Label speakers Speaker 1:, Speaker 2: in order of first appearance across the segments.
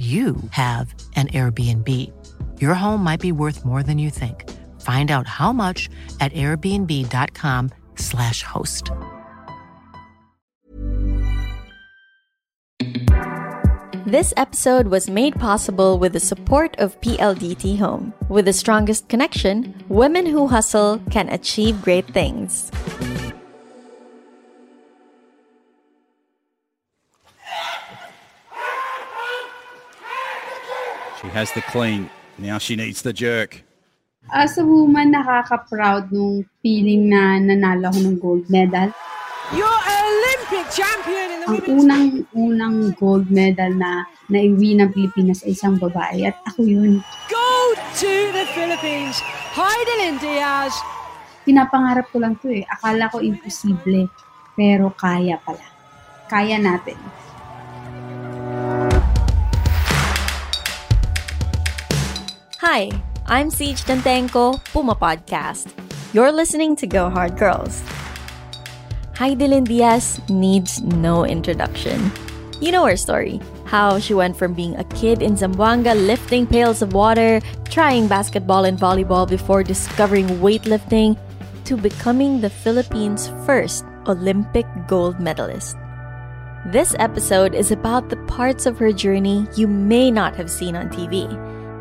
Speaker 1: you have an Airbnb. Your home might be worth more than you think. Find out how much at airbnb.com/slash host.
Speaker 2: This episode was made possible with the support of PLDT Home. With the strongest connection, women who hustle can achieve great things.
Speaker 3: She has the clean. Now she needs the jerk.
Speaker 4: As a woman, nakaka-proud nung feeling na nanalo ako ng gold medal.
Speaker 5: You're Olympic champion in the
Speaker 4: Ang unang-unang gold medal na naiwi ng Pilipinas ay isang babae at ako yun.
Speaker 5: Gold to the Philippines. Heidelin Diaz.
Speaker 4: Pinapangarap ko lang to eh. Akala ko imposible, pero kaya pala. Kaya natin.
Speaker 2: Hi, I'm Ceej Tantengco, Puma Podcast. You're listening to Go Hard Girls. Hidilyn Diaz needs no introduction. You know her story how she went from being a kid in Zamboanga lifting pails of water, trying basketball and volleyball before discovering weightlifting, to becoming the Philippines' first Olympic gold medalist. This episode is about the parts of her journey you may not have seen on TV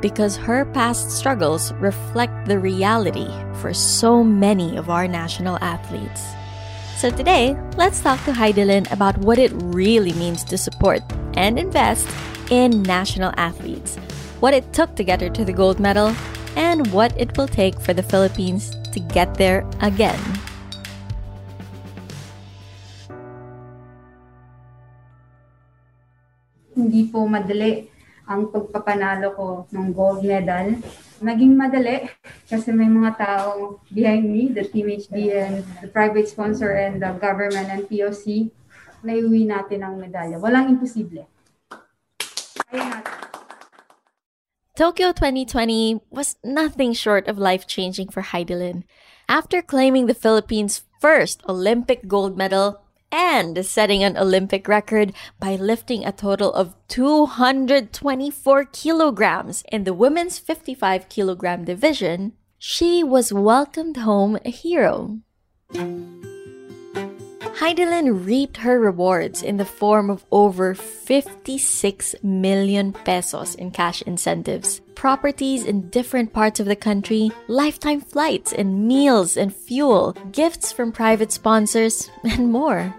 Speaker 2: because her past struggles reflect the reality for so many of our national athletes. So today, let's talk to Hidilyn about what it really means to support and invest in national athletes, what it took to get her to the gold medal, and what it will take for the Philippines to get there again.
Speaker 4: Hindi po madali ang pagpapanalo ko ng gold medal. Naging madali kasi may mga tao behind me, the Team HD and the private sponsor and the government and POC, na iuwi natin ang medalya. Walang imposible. Kaya natin.
Speaker 2: Tokyo 2020 was nothing short of life changing for Hidilyn. After claiming the Philippines' first Olympic gold medal and setting an Olympic record by lifting a total of 224 kilograms in the women's 55 kilogram division, she was welcomed home a hero. Hidilyn reaped her rewards in the form of over 56 million pesos in cash incentives, properties in different parts of the country, lifetime flights and meals and fuel, gifts from private sponsors, and more.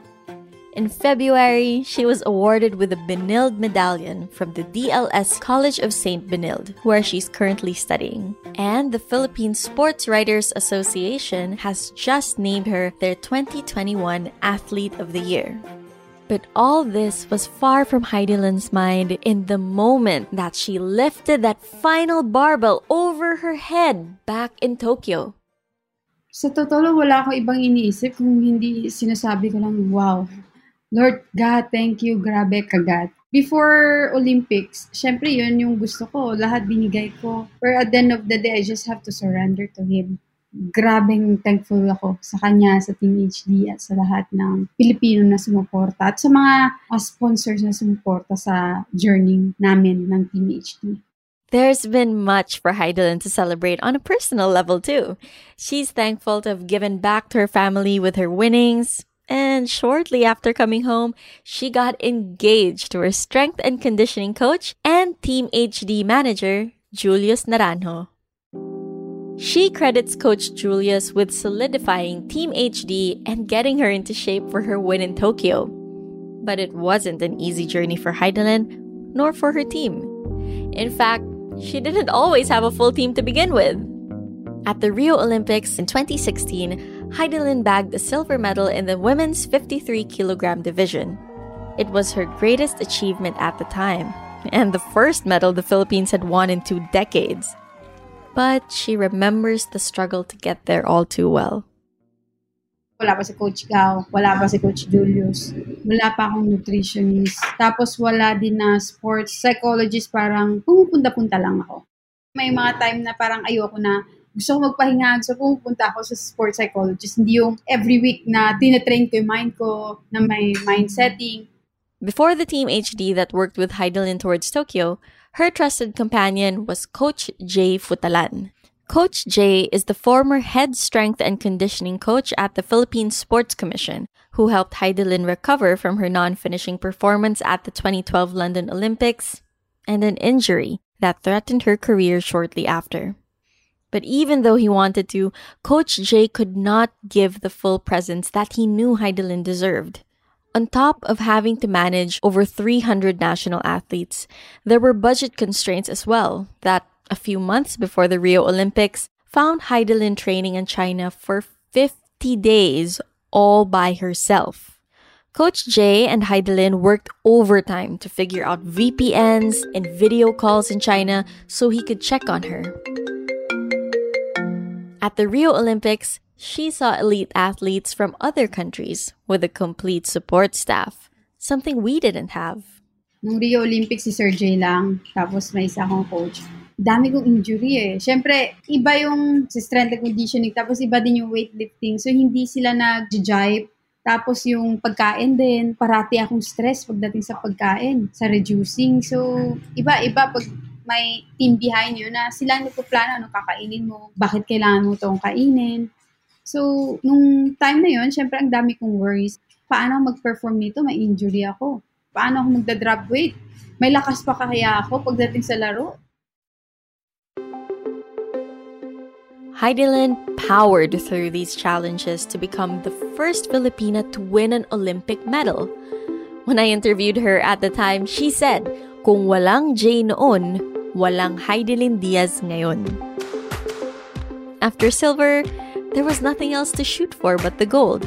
Speaker 2: In February, she was awarded with a Benilde Medallion from the DLS College of St. Benilde, where she's currently studying. And the Philippine Sports Writers Association has just named her their 2021 Athlete of the Year. But all this was far from Hidilyn's mind in the moment that she lifted that final barbell over her head back in Tokyo.
Speaker 4: Sa totoo, wala akong ibang iniisip kung hindi sinasabi ko lang, wow, Lord God, thank you, grabe kagat. Before Olympics, syempre yun yung gusto ko, lahat binigay ko. But at the end of the day, I just have to surrender to Him. Grabing thankful ako sa kanya, sa Team HD, at sa lahat ng Pilipino na sumuporta, at sa mga uh, sponsors na sumuporta sa journey namin ng Team HD.
Speaker 2: There's been much for Hidilyn to celebrate on a personal level, too. She's thankful to have given back to her family with her winnings. And shortly after coming home, she got engaged to her strength and conditioning coach and Team HD manager, Julius Naranjo. She credits Coach Julius with solidifying Team HD and getting her into shape for her win in Tokyo. But it wasn't an easy journey for Hidilyn, nor for her team. In fact, she didn't always have a full team to begin with. At the Rio Olympics in 2016, Hidilyn bagged a silver medal in the women's 53 kilogram division. It was her greatest achievement at the time, and the first medal the Philippines had won in two decades. But she remembers the struggle to get there all too well.
Speaker 4: Wala pa si Coach Gao, wala pa si Coach Julius, wala pa akong nutritionist. Tapos wala din na sports psychologist, parang pumupunta-punta lang ako. May mga time na parang ayoko na gusto ko magpahinga, so pumupunta ako sa sports psychologist. Hindi yung every week na tinatrain ko yung mind ko, na may mind setting.
Speaker 2: Before the Team HD that worked with Heidelin towards Tokyo, her trusted companion was Coach Jay Futalan. Coach Jay is the former head strength and conditioning coach at the Philippine Sports Commission, who helped Heidelin recover from her non finishing performance at the 2012 London Olympics and an injury that threatened her career shortly after. But even though he wanted to, Coach Jay could not give the full presence that he knew Hidilyn deserved. On top of having to manage over 300 national athletes, there were budget constraints as well that a few months before the Rio Olympics, found Hidilyn training in China for 50 days all by herself. Coach Jay and Hidilyn worked overtime to figure out VPNs and video calls in China so he could check on her. At the Rio Olympics, she saw elite athletes from other countries with a complete support staff, something we didn't have.
Speaker 4: Nung Rio Olympics, si Sir Jay lang. Tapos may isa akong coach. dami kong injury eh. Siyempre, iba yung si strength and conditioning, tapos iba din yung weightlifting. So, hindi sila nag-jive. Tapos yung pagkain din, parati akong stress pagdating sa pagkain, sa reducing. So, iba-iba pag may team behind you na sila nagpo-plano ano kakainin mo, bakit kailangan mo itong kainin. So, nung time na yon syempre ang dami kong worries. Paano mag-perform nito? May injury ako. Paano ako magda-drop weight? May lakas pa kaya ako pagdating sa laro?
Speaker 2: Heidelin powered through these challenges to become the first Filipina to win an Olympic medal. When I interviewed her at the time, she said, Kung walang Jay noon, walang Hidilyn Diaz ngayon. After silver, there was nothing else to shoot for but the gold.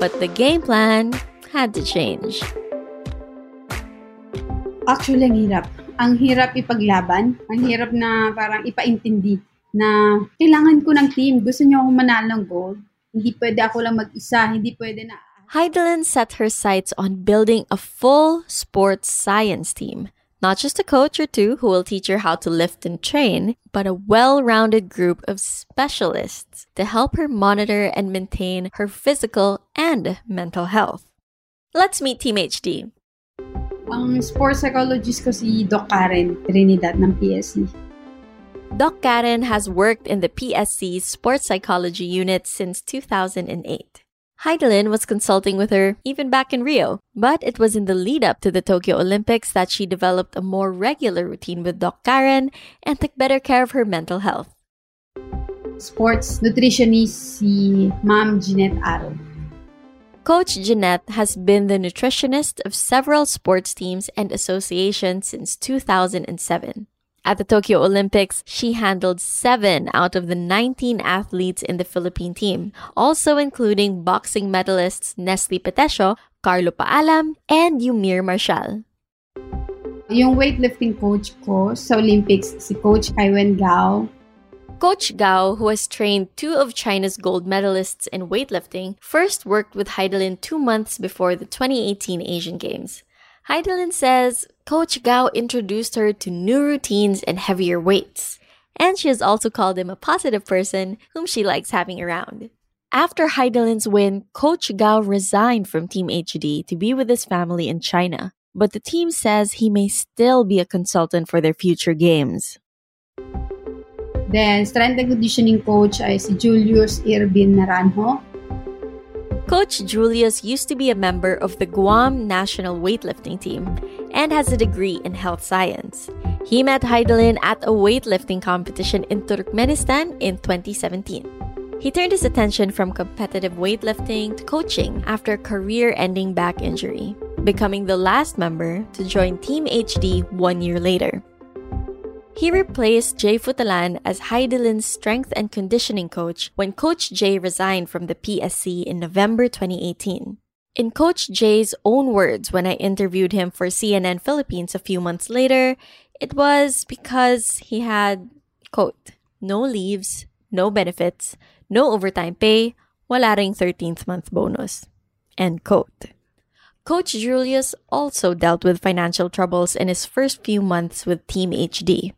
Speaker 2: But the game plan had to change.
Speaker 4: Actually, ang hirap. Ang hirap ipaglaban. Ang hirap na parang ipaintindi na kailangan ko ng team. Gusto niyo akong manalo ng gold. Hindi pwede ako lang mag-isa. Hindi pwede na...
Speaker 2: Hidilyn set her sights on building a full sports science team. Not just a coach or two who will teach her how to lift and train, but a well rounded group of specialists to help her monitor and maintain her physical and mental health. Let's meet Team HD.
Speaker 4: Ang sports psychologist ko si Doc Karen Trinidad ng PSC.
Speaker 2: Doc Karen has worked in the PSC Sports Psychology Unit since 2008. Hidilyn was consulting with her even back in Rio, but it was in the lead up to the Tokyo Olympics that she developed a more regular routine with Doc Karen and took better care of her mental health.
Speaker 4: Sports nutritionist si Ma'am Jeanette Aro.
Speaker 2: Coach Jeanette has been the nutritionist of several sports teams and associations since 2007. At the Tokyo Olympics, she handled seven out of the 19 athletes in the Philippine team, also including boxing medalists Nesthy Petecio, Carlo Paalam, and Eumir Marcial.
Speaker 4: Yung weightlifting coach ko sa Olympics, si Coach Kaiwen Gao.
Speaker 2: Coach Gao, who has trained two of China's gold medalists in weightlifting, first worked with Hidilyn two months before the 2018 Asian Games. Hidilyn says Coach Gao introduced her to new routines and heavier weights, and she has also called him a positive person whom she likes having around. After Hidilyn's win, Coach Gao resigned from Team HD to be with his family in China, but the team says he may still be a consultant for their future games.
Speaker 4: Then, strength and conditioning coach is Julius Irvin Naranjo.
Speaker 2: Coach Julius used to be a member of the Guam national weightlifting team and has a degree in health science. He met Hidilyn at a weightlifting competition in Turkmenistan in 2017. He turned his attention from competitive weightlifting to coaching after a career ending back injury, becoming the last member to join Team HD one year later. He replaced Jay Futalan as Hidilyn's strength and conditioning coach when Coach Jay resigned from the PSC in November 2018. In Coach Jay's own words, when I interviewed him for CNN Philippines a few months later, it was because he had, quote, no leaves, no benefits, no overtime pay, wala ring 13th month bonus, end quote. Coach Julius also dealt with financial troubles in his first few months with Team HD.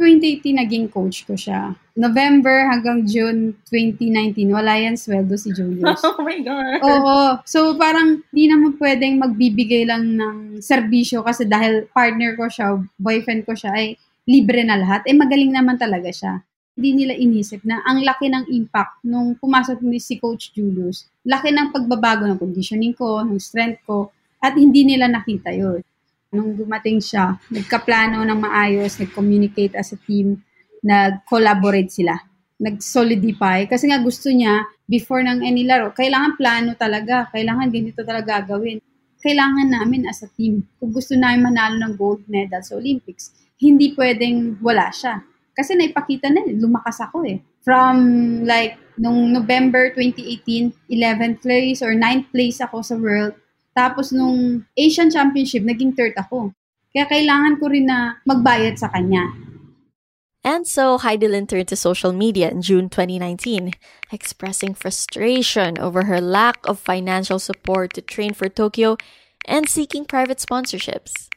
Speaker 4: 2018 naging coach ko siya. November hanggang June 2019, wala yan sweldo si Julius.
Speaker 6: Oh my God.
Speaker 4: Oo. So parang di naman pwedeng magbibigay lang ng serbisyo kasi dahil partner ko siya, boyfriend ko siya, ay libre na lahat. Eh magaling naman talaga siya. Hindi nila inisip na ang laki ng impact nung pumasok ni si Coach Julius. Laki ng pagbabago ng conditioning ko, ng strength ko, at hindi nila nakita yun. Nung dumating siya, nagkaplano ng maayos, nag-communicate as a team, nag-collaborate sila, nag-solidify. Kasi nga gusto niya, before ng any laro, kailangan plano talaga, kailangan ganito talaga gagawin. Kailangan namin as a team, kung gusto namin manalo ng gold medal sa Olympics, hindi pwedeng wala siya. Kasi naipakita na, lumakas ako eh. From like, nung November 2018, 11th place or 9th place ako sa world, tapos nung Asian Championship, naging third ako. Kaya kailangan ko rin na magbayad sa kanya.
Speaker 2: And so Heidelin turned to social media in June 2019, expressing frustration over her lack of financial support to train for Tokyo and seeking private sponsorships.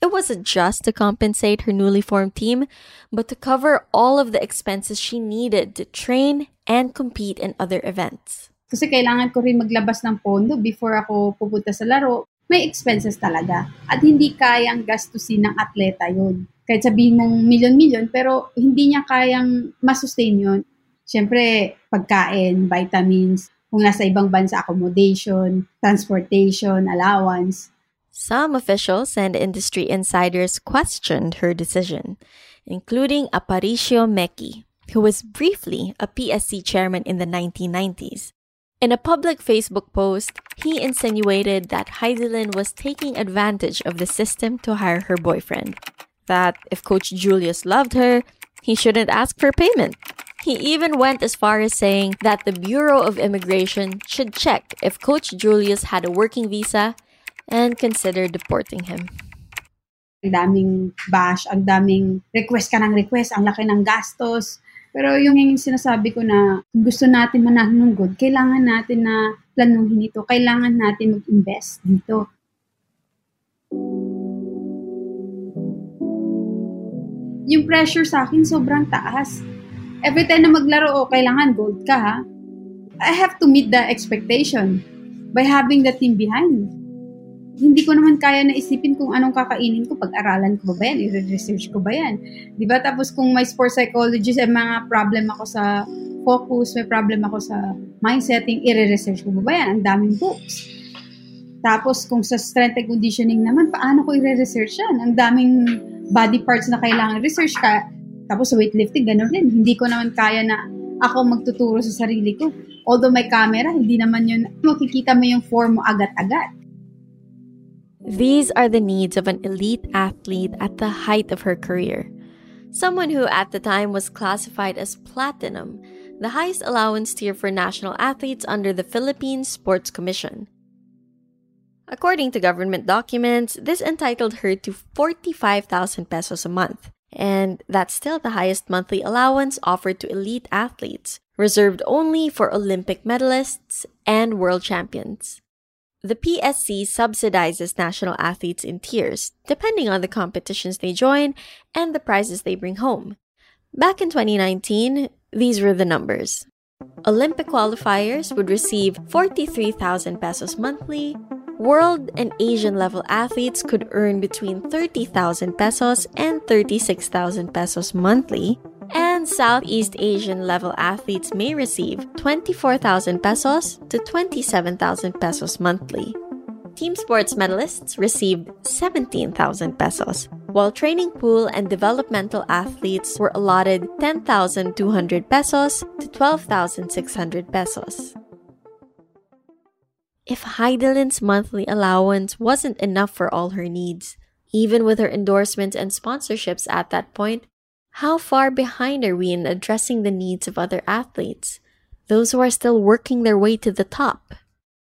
Speaker 2: It wasn't just to compensate her newly formed team, but to cover all of the expenses she needed to train and compete in other events.
Speaker 4: Kasi kailangan ko rin maglabas ng pondo before ako pupunta sa laro. May expenses talaga. At hindi kayang gastusin ng atleta yun. Kahit sabihin mong milyon-milyon, pero hindi niya kayang masustain yun. Siyempre, pagkain, vitamins, kung nasa ibang bansa, accommodation, transportation, allowance.
Speaker 2: Some officials and industry insiders questioned her decision, including Aparicio Meki, who was briefly a PSC chairman in the 1990s. In a public Facebook post, he insinuated that Hidilyn was taking advantage of the system to hire her boyfriend. That if Coach Julius loved her, he shouldn't ask for payment. He even went as far as saying that the Bureau of Immigration should check if Coach Julius had a working visa and consider deporting him.
Speaker 4: Ang daming bash, ang daming request ka ng request, ang laki ng gastos. Pero yung, yung sinasabi ko na gusto natin manalo ng good, kailangan natin na planuhin ito. Kailangan natin mag-invest dito. Yung pressure sa akin sobrang taas. Every time na maglaro, oh, kailangan gold ka ha. I have to meet the expectation by having the team behind. Hindi ko naman kaya na isipin kung anong kakainin ko. Pag-aralan ko ba, yan? I-research ko ba yan? Ba? Tapos kung may sports psychologist, may mga problem ako sa focus, may problem ako sa mindsetting, i-research ko ba, ba yan? Ang daming books. Tapos kung sa strength and conditioning naman, paano ko i-research yan? Ang daming body parts na kailangan research ka. Tapos sa weightlifting, gano'n rin. Hindi ko naman kaya na ako magtuturo sa sarili ko. Although may camera, hindi naman yun, makikita mo yung form mo agad-agad.
Speaker 2: These are the needs of an elite athlete at the height of her career. Someone who at the time was classified as platinum, the highest allowance tier for national athletes under the Philippines Sports Commission. According to government documents, this entitled her to 45,000 pesos a month, and that's still the highest monthly allowance offered to elite athletes, reserved only for Olympic medalists and world champions. The PSC subsidizes national athletes in tiers, depending on the competitions they join and the prizes they bring home. Back in 2019, these were the numbers. Olympic qualifiers would receive 43,000 pesos monthly. World and Asian level athletes could earn between 30,000 pesos and 36,000 pesos monthly. And Southeast Asian level athletes may receive 24,000 pesos to 27,000 pesos monthly. Team sports medalists received 17,000 pesos, while training pool and developmental athletes were allotted 10,200 pesos to 12,600 pesos. If Hidilyn's monthly allowance wasn't enough for all her needs, even with her endorsements and sponsorships at that point, how far behind are we in addressing the needs of other athletes, those who are still working their way to the top?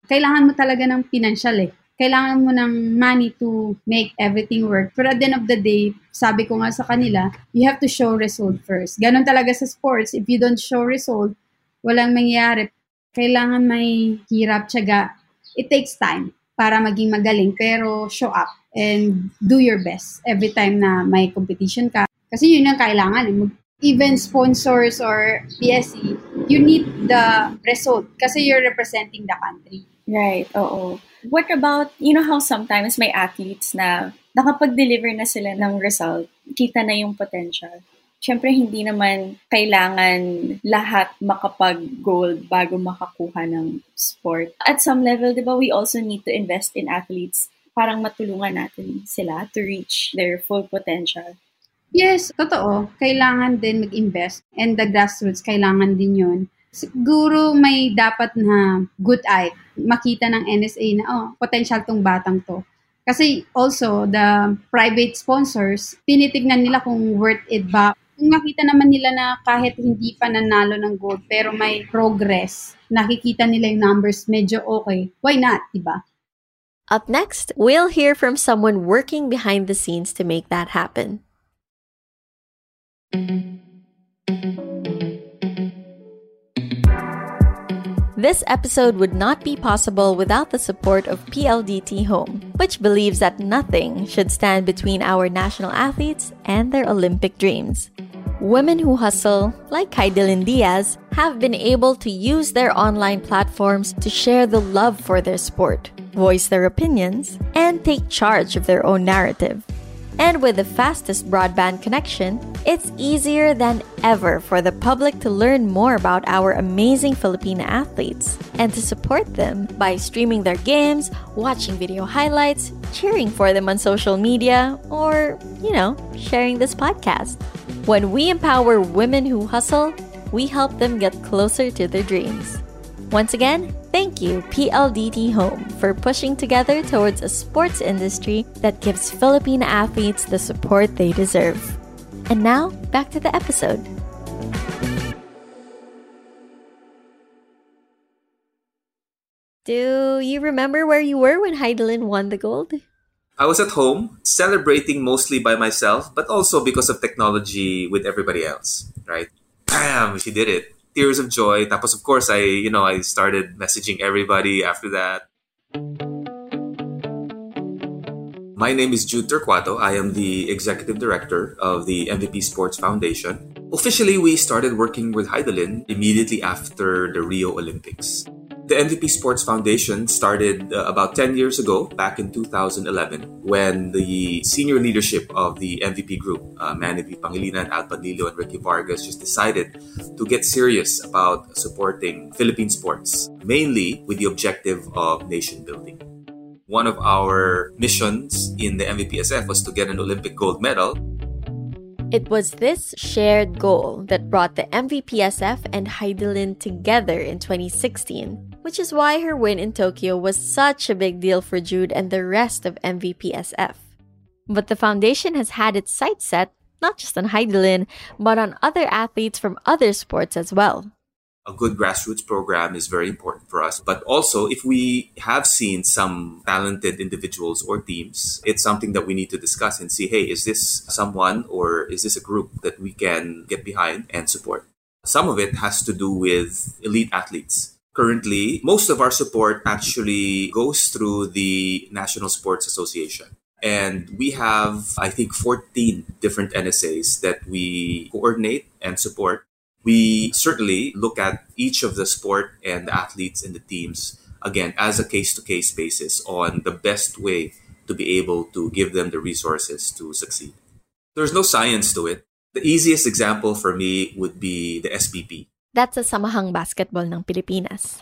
Speaker 4: kailangan mo talaga ng financial eh. Kailangan mo ng money to make everything work. Pero at the end of the day, sabi ko nga sa kanila, you have to show result first. Ganon talaga sa sports. If you don't show result, walang mangyayari. Kailangan may hirap, tiyaga. It takes time para maging magaling. Pero show up and do your best every time na may competition ka. Kasi yun ang kailangan. Eh. Even sponsors or PSE, you need the result kasi you're representing the country.
Speaker 2: Right, oo. What about, you know how sometimes may athletes na nakapag-deliver na sila ng result, kita na yung potential. Siyempre, hindi naman kailangan lahat makapag-gold bago makakuha ng sport. At some level, di ba, we also need to invest in athletes parang matulungan natin sila to reach their full potential.
Speaker 4: Yes, totoo. Kailangan din mag-invest and the grassroots, kailangan din yun siguro may dapat na good eye. Makita ng NSA na, oh, potential tong batang to. Kasi also, the private sponsors, tinitignan nila kung worth it ba. Kung makita naman nila na kahit hindi pa nanalo ng gold, pero may progress, nakikita nila yung numbers medyo okay, why not, diba?
Speaker 2: Up next, we'll hear from someone working behind the scenes to make that happen. This episode would not be possible without the support of PLDT Home, which believes that nothing should stand between our national athletes and their Olympic dreams. Women who hustle, like Hidilyn Diaz, have been able to use their online platforms to share the love for their sport, voice their opinions, and take charge of their own narrative. And with the fastest broadband connection, it's easier than ever for the public to learn more about our amazing Filipino athletes and to support them by streaming their games, watching video highlights, cheering for them on social media, or, you know, sharing this podcast. When we empower women who hustle, we help them get closer to their dreams. Once again, thank you, PLDT Home, for pushing together towards a sports industry that gives Filipino athletes the support they deserve. And now, back to the episode. Do you remember where you were when Hidilyn won the gold?
Speaker 6: I was at home, celebrating mostly by myself, but also because of technology with everybody else, right? Bam! She did it tears of joy. Tapos of course I, you know, I started messaging everybody after that. My name is Jude Turcuato. I am the executive director of the MVP Sports Foundation. Officially, we started working with Hidilyn immediately after the Rio Olympics. The MVP Sports Foundation started uh, about 10 years ago, back in 2011, when the senior leadership of the MVP group, uh, Manny. Pangilinan, Al Panlilio, and Ricky Vargas, just decided to get serious about supporting Philippine sports, mainly with the objective of nation building. One of our missions in the MVPSF was to get an Olympic gold medal
Speaker 2: it was this shared goal that brought the MVPSF and Hidilyn together in 2016, which is why her win in Tokyo was such a big deal for Jude and the rest of MVPSF. But the foundation has had its sights set not just on Hidilyn, but on other athletes from other sports as well
Speaker 6: a good grassroots program is very important for us. But also, if we have seen some talented individuals or teams, it's something that we need to discuss and see hey, is this someone or is this a group that we can get behind and support? Some of it has to do with elite athletes. Currently, most of our support actually goes through the National Sports Association. And we have, I think, 14 different NSAs that we coordinate and support we certainly look at each of the sport and the athletes and the teams again as a case to case basis on the best way to be able to give them the resources to succeed. There's no science to it. The easiest example for me would be the SBP.
Speaker 2: That's a Samahang Basketball ng Pilipinas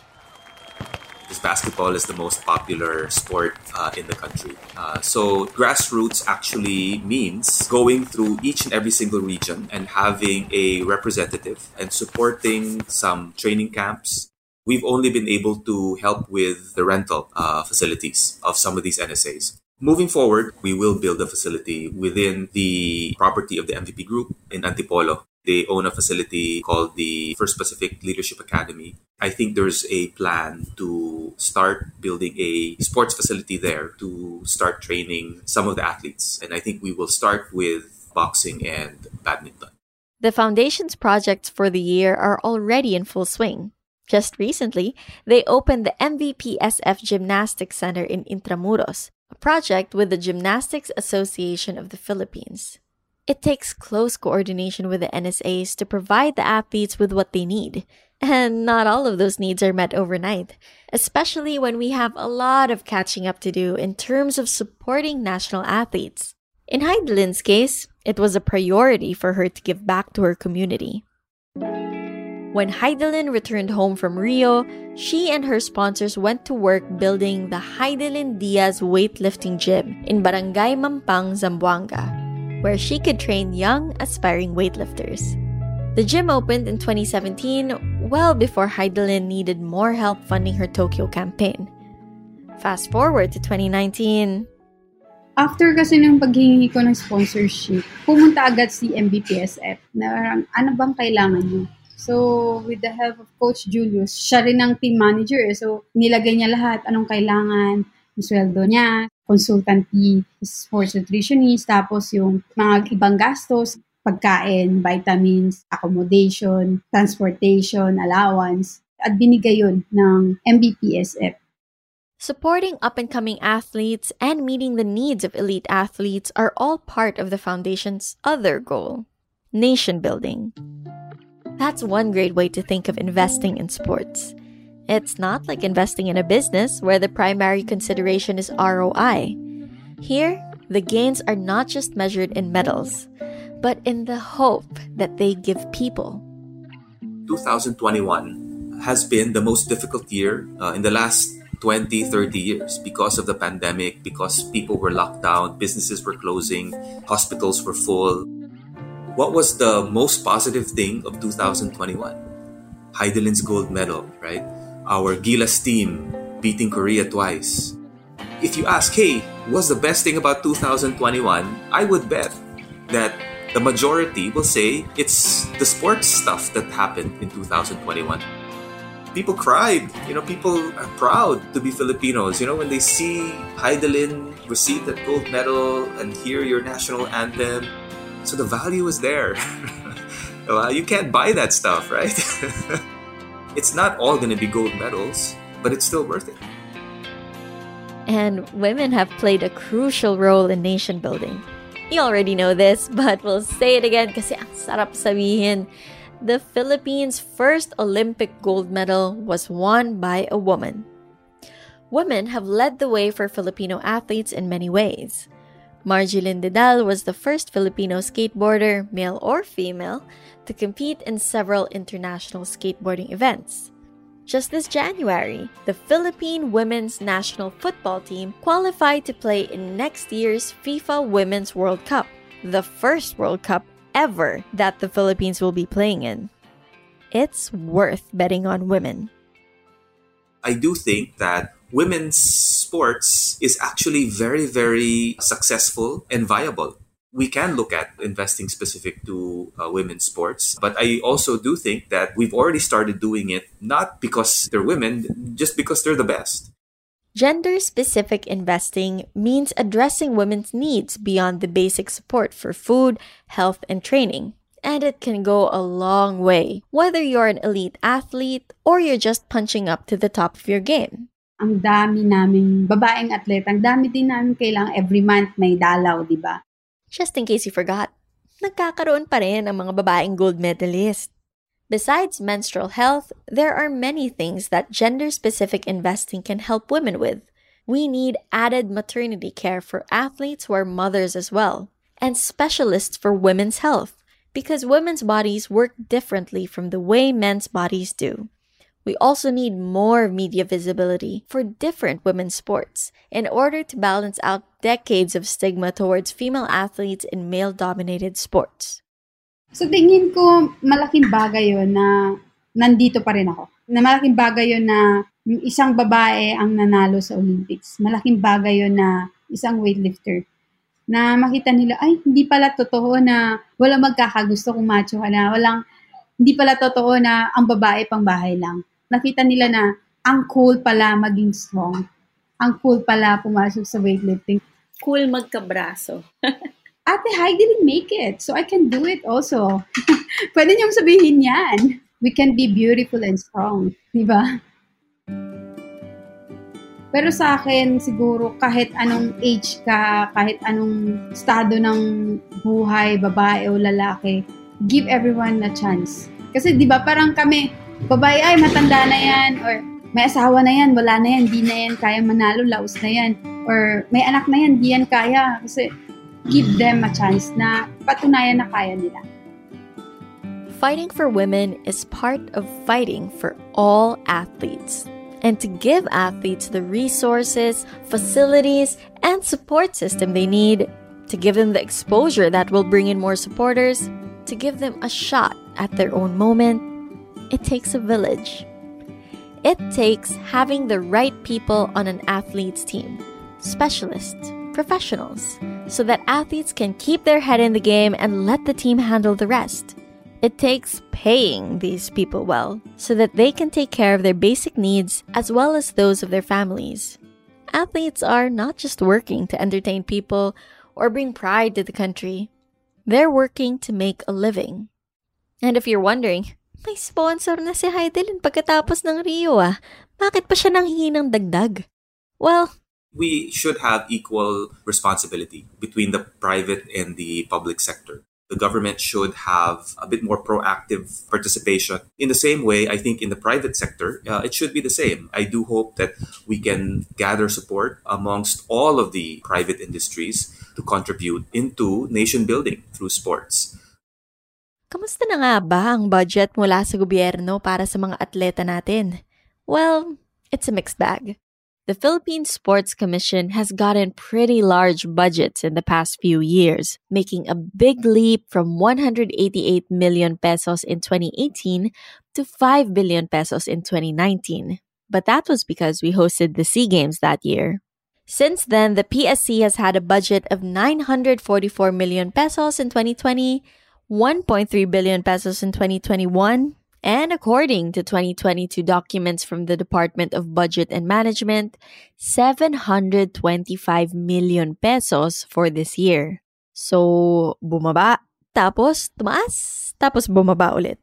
Speaker 6: because basketball is the most popular sport uh, in the country. Uh, so grassroots actually means going through each and every single region and having a representative and supporting some training camps. We've only been able to help with the rental uh, facilities of some of these NSAs. Moving forward, we will build a facility within the property of the MVP group in Antipolo They own a facility called the First Pacific Leadership Academy. I think there's a plan to start building a sports facility there to start training some of the athletes. And I think we will start with boxing and badminton.
Speaker 2: The foundation's projects for the year are already in full swing. Just recently, they opened the MVPSF Gymnastics Center in Intramuros, a project with the Gymnastics Association of the Philippines. It takes close coordination with the NSAs to provide the athletes with what they need. And not all of those needs are met overnight, especially when we have a lot of catching up to do in terms of supporting national athletes. In Hidilyn's case, it was a priority for her to give back to her community. When Hidilyn returned home from Rio, she and her sponsors went to work building the Hidilyn Diaz weightlifting gym in Barangay Mampang, Zamboanga where she could train young, aspiring weightlifters. The gym opened in 2017, well before Heidelin needed more help funding her Tokyo campaign. Fast forward to 2019.
Speaker 4: After kasi ng paghingi ko ng sponsorship, pumunta agad si MBPSF na ano bang kailangan niyo? So, with the help of Coach Julius, siya rin ang team manager. Eh. So, nilagay niya lahat, anong kailangan, sweldo niya, consultant sports nutritionist, tapos yung mga ibang gastos, pagkain, vitamins, accommodation, transportation, allowance, at binigay yun ng MVPSF.
Speaker 2: Supporting up and coming athletes and meeting the needs of elite athletes are all part of the foundation's other goal nation building. That's one great way to think of investing in sports. It's not like investing in a business where the primary consideration is ROI. Here, the gains are not just measured in medals, but in the hope that they give people.
Speaker 6: 2021 has been the most difficult year uh, in the last 20, 30 years because of the pandemic, because people were locked down, businesses were closing, hospitals were full. What was the most positive thing of 2021? Hidilyn's gold medal, right? Our Gilas team beating Korea twice. If you ask, hey, what's the best thing about 2021? I would bet that the majority will say it's the sports stuff that happened in 2021. People cried. You know, people are proud to be Filipinos. You know, when they see Hidilyn receive that gold medal and hear your national anthem. So the value is there. well, you can't buy that stuff, right? it's not all going to be gold medals, but it's still worth it.
Speaker 2: And women have played a crucial role in nation building. You already know this, but we'll say it again kasi ang sarap sabihin. The Philippines' first Olympic gold medal was won by a woman. Women have led the way for Filipino athletes in many ways. Margielyn Didal was the first Filipino skateboarder, male or female, to compete in several international skateboarding events. Just this January, the Philippine women's national football team qualified to play in next year's FIFA Women's World Cup, the first World Cup ever that the Philippines will be playing in. It's worth betting on women.
Speaker 6: I do think that women's sports is actually very, very successful and viable we can look at investing specific to uh, women's sports. But I also do think that we've already started doing it not because they're women, just because they're the best.
Speaker 2: Gender specific investing means addressing women's needs beyond the basic support for food, health, and training. And it can go a long way, whether you're an elite athlete or you're just punching up to the top of your game.
Speaker 4: Ang dami naming babaeng atleta, ang dami din namin kailangan every month may dalaw, di ba?
Speaker 2: Just in case you forgot, nagkakaroon pa rin ang mga babaeng gold medalist. Besides menstrual health, there are many things that gender-specific investing can help women with. We need added maternity care for athletes who are mothers as well, and specialists for women's health, because women's bodies work differently from the way men's bodies do. We also need more media visibility for different women's sports in order to balance out decades of stigma towards female athletes in male dominated sports.
Speaker 4: So tingin ko malaking bagay yon na nandito pa rin ako. Na malaking bagay yon na isang babae ang nanalo sa Olympics. Malaking bagay yon na isang weightlifter na makita nila, ay, hindi pala totoo na wala magkakagusto kung macho ka na. Walang, hindi pala totoo na ang babae pang bahay lang. Nakita nila na ang cool pala maging strong. Ang cool pala pumasok sa weightlifting.
Speaker 2: Cool magkabraso.
Speaker 4: Ate Hi didn't make it, so I can do it also. Pwede niyong sabihin yan. We can be beautiful and strong. Di ba? Pero sa akin, siguro kahit anong age ka, kahit anong estado ng buhay, babae o lalaki, give everyone a chance. Kasi di ba parang kami, babae ay matanda na yan, or may asawa na yan, wala na yan, di na yan kaya manalo, laos na yan, or may anak na yan, di yan kaya. Kasi give them a chance na patunayan na kaya nila.
Speaker 2: Fighting for women is part of fighting for all athletes. and to give athletes the resources, facilities, and support system they need, to give them the exposure that will bring in more supporters, to give them a shot at their own moment, it takes a village. It takes having the right people on an athlete's team, specialists, professionals, so that athletes can keep their head in the game and let the team handle the rest. It takes paying these people well so that they can take care of their basic needs as well as those of their families. Athletes are not just working to entertain people or bring pride to the country, they're working to make a living. And if you're wondering, may sponsor na si Heidelin pagkatapos ng Rio ah. Bakit pa siya nanghingi ng dagdag? Well,
Speaker 6: we should have equal responsibility between the private and the public sector the government should have a bit more proactive participation. In the same way, I think in the private sector, uh, it should be the same. I do hope that we can gather support amongst all of the private industries to contribute into nation building through sports.
Speaker 2: Kamusta na nga ba ang budget mula sa gobyerno para sa mga atleta natin? Well, it's a mixed bag. The Philippine Sports Commission has gotten pretty large budgets in the past few years, making a big leap from 188 million pesos in 2018 to 5 billion pesos in 2019. But that was because we hosted the SEA Games that year. Since then, the PSC has had a budget of 944 million pesos in 2020, 1.3 billion pesos in 2021, and according to 2022 documents from the Department of Budget and Management, 725 million pesos for this year. So, bumaba, tapos tumaas, tapos bumaba ulit.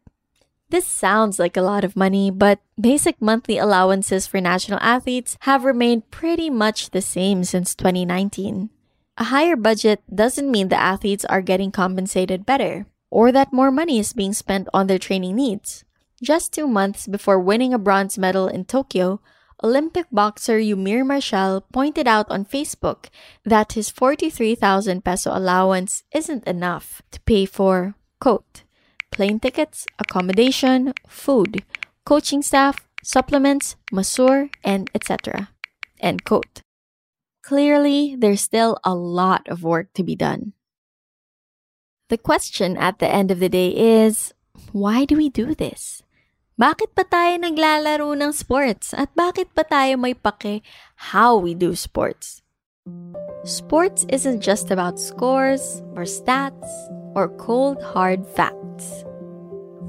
Speaker 2: This sounds like a lot of money, but basic monthly allowances for national athletes have remained pretty much the same since 2019. A higher budget doesn't mean the athletes are getting compensated better or that more money is being spent on their training needs. Just two months before winning a bronze medal in Tokyo, Olympic boxer Eumir Marcial pointed out on Facebook that his 43,000 peso allowance isn't enough to pay for, quote, plane tickets, accommodation, food, coaching staff, supplements, masseur, and etc. End quote. Clearly, there's still a lot of work to be done. The question at the end of the day is why do we do this? Bakit pa tayo naglalaro ng sports? At bakit pa tayo may pake how we do sports? Sports isn't just about scores or stats or cold hard facts.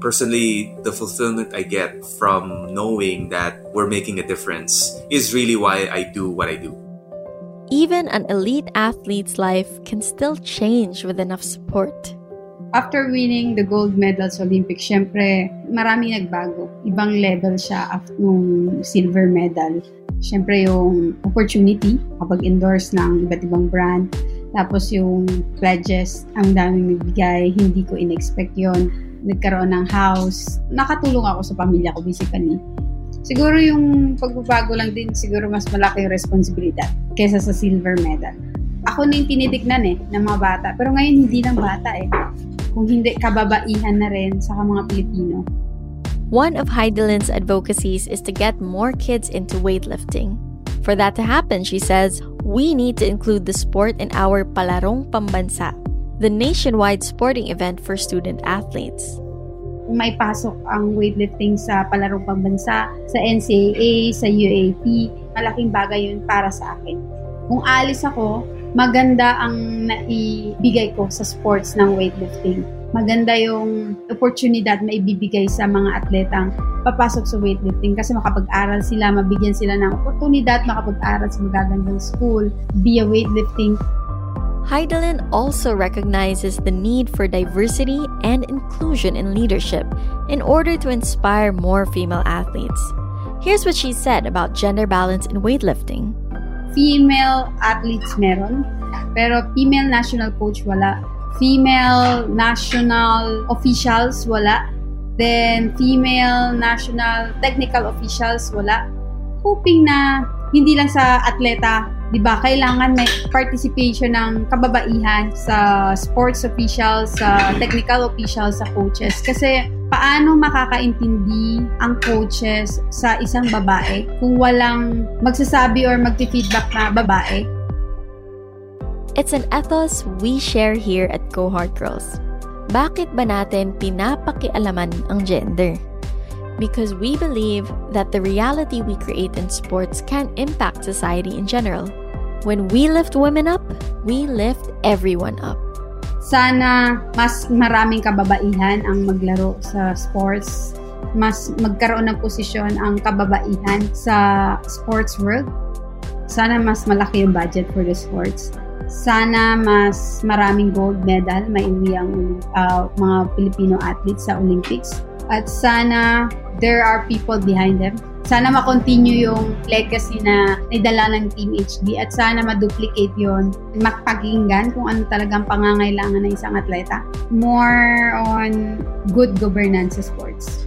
Speaker 6: Personally, the fulfillment I get from knowing that we're making a difference is really why I do what I do.
Speaker 2: Even an elite athlete's life can still change with enough support.
Speaker 4: after winning the gold medal sa Olympics, syempre, marami nagbago. Ibang level siya after nung silver medal. Syempre, yung opportunity kapag endorse ng iba't ibang brand. Tapos yung pledges, ang daming nagbigay, hindi ko in-expect yon Nagkaroon ng house. Nakatulong ako sa pamilya ko, basically. Siguro yung pagbabago lang din, siguro mas malaking responsibilidad kaysa sa silver medal. Ako na yung tinitignan eh, ng mga bata. Pero ngayon, hindi lang bata eh kung hindi kababaihan na rin sa mga Pilipino.
Speaker 2: One of Heidelin's advocacies is to get more kids into weightlifting. For that to happen, she says, we need to include the sport in our Palarong Pambansa, the nationwide sporting event for student athletes.
Speaker 4: May pasok ang weightlifting sa Palarong Pambansa, sa NCAA, sa UAP, malaking bagay yun para sa akin. Kung alis ako, maganda ang naibigay ko sa sports ng weightlifting. Maganda yung oportunidad na ibibigay sa mga atletang papasok sa weightlifting kasi makapag-aral sila, mabigyan sila ng oportunidad, makapag-aral sa magagandang school via weightlifting.
Speaker 2: Hidilyn also recognizes the need for diversity and inclusion in leadership in order to inspire more female athletes. Here's what she said about gender balance in weightlifting.
Speaker 4: female athletes meron, pero female national coach wala. Female national officials wala. Then female national technical officials wala. Hoping na hindi lang sa atleta, 'di ba? Kailangan may participation ng kababaihan sa sports officials, sa technical officials, sa coaches kasi paano makakaintindi ang coaches sa isang babae kung walang magsasabi or magti-feedback na babae?
Speaker 2: It's an ethos we share here at Go Hard Girls. Bakit ba natin pinapakialaman ang gender? Because we believe that the reality we create in sports can impact society in general. When we lift women up, we lift everyone up.
Speaker 4: sana mas maraming kababaihan ang maglaro sa sports. Mas magkaroon ng posisyon ang kababaihan sa sports world. Sana mas malaki yung budget for the sports. Sana mas maraming gold medal maiuwi ang uh, mga Filipino athletes sa Olympics. At sana there are people behind them sana ma-continue yung legacy na naidala ng Team HD at sana ma-duplicate yon makpakinggan kung ano talagang pangangailangan ng isang atleta. More on good governance sports.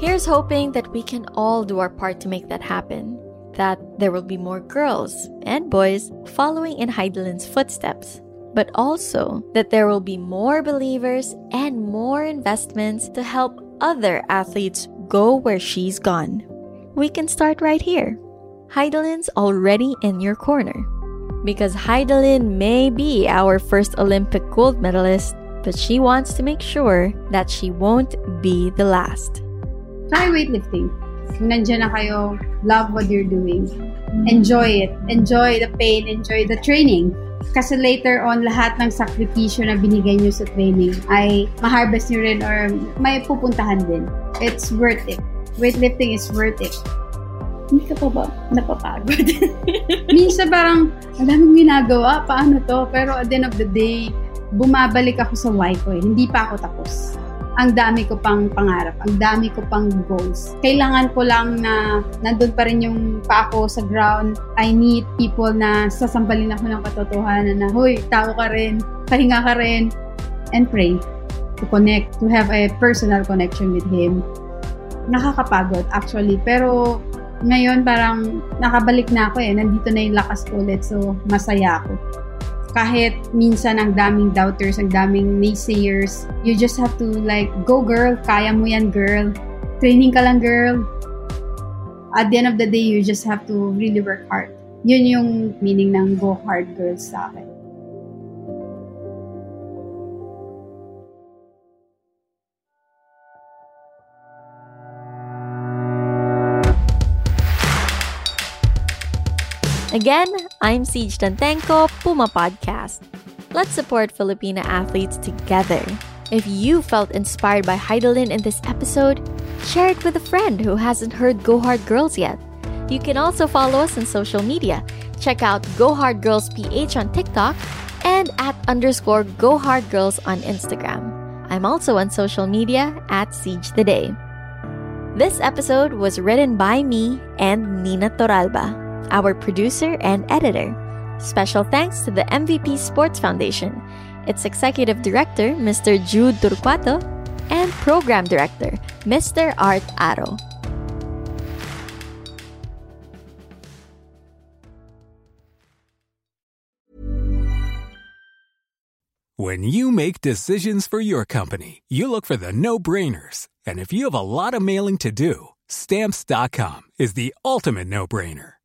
Speaker 2: Here's hoping that we can all do our part to make that happen. That there will be more girls and boys following in Hidilyn's footsteps but also that there will be more believers and more investments to help other athletes go where she's gone we can start right here. Hidilyn's already in your corner. Because Hidilyn may be our first Olympic gold medalist, but she wants to make sure that she won't be the last.
Speaker 4: Try weightlifting. Nandiyan na kayo, love what you're doing. Enjoy it. Enjoy the pain. Enjoy the training. Kasi later on, lahat ng sakripisyo na binigay nyo sa training ay ma-harvest nyo rin or may pupuntahan din. It's worth it weightlifting is worth it.
Speaker 2: Hindi ka pa ba napapagod?
Speaker 4: Minsan parang, ang daming ginagawa, paano to? Pero at the end of the day, bumabalik ako sa why ko eh. Hindi pa ako tapos. Ang dami ko pang pangarap, ang dami ko pang goals. Kailangan ko lang na nandun pa rin yung pa ako sa ground. I need people na sasampalin ako ng katotohanan na, Hoy, tao ka rin, pahinga ka rin, and pray to connect, to have a personal connection with Him nakakapagod actually. Pero ngayon parang nakabalik na ako eh. Nandito na yung lakas ko ulit. So, masaya ako. Kahit minsan ang daming doubters, ang daming naysayers, you just have to like, go girl, kaya mo yan girl. Training ka lang girl. At the end of the day, you just have to really work hard. Yun yung meaning ng go hard girls sa akin.
Speaker 2: Again, I'm Ceej Tantengco, Puma Podcast. Let's support Filipina athletes together. If you felt inspired by Hidilyn in this episode, share it with a friend who hasn't heard Go Hard Girls yet. You can also follow us on social media. Check out Go Hard Girls PH on TikTok and at underscore Go Hard Girls on Instagram. I'm also on social media at Siege the Day. This episode was written by me and Nina Toralba our producer and editor. Special thanks to the MVP Sports Foundation, its executive director, Mr. Jude Turcuato, and program director, Mr. Art Aro.
Speaker 7: When you make decisions for your company, you look for the no brainers. And if you have a lot of mailing to do, stamps.com is the ultimate no brainer.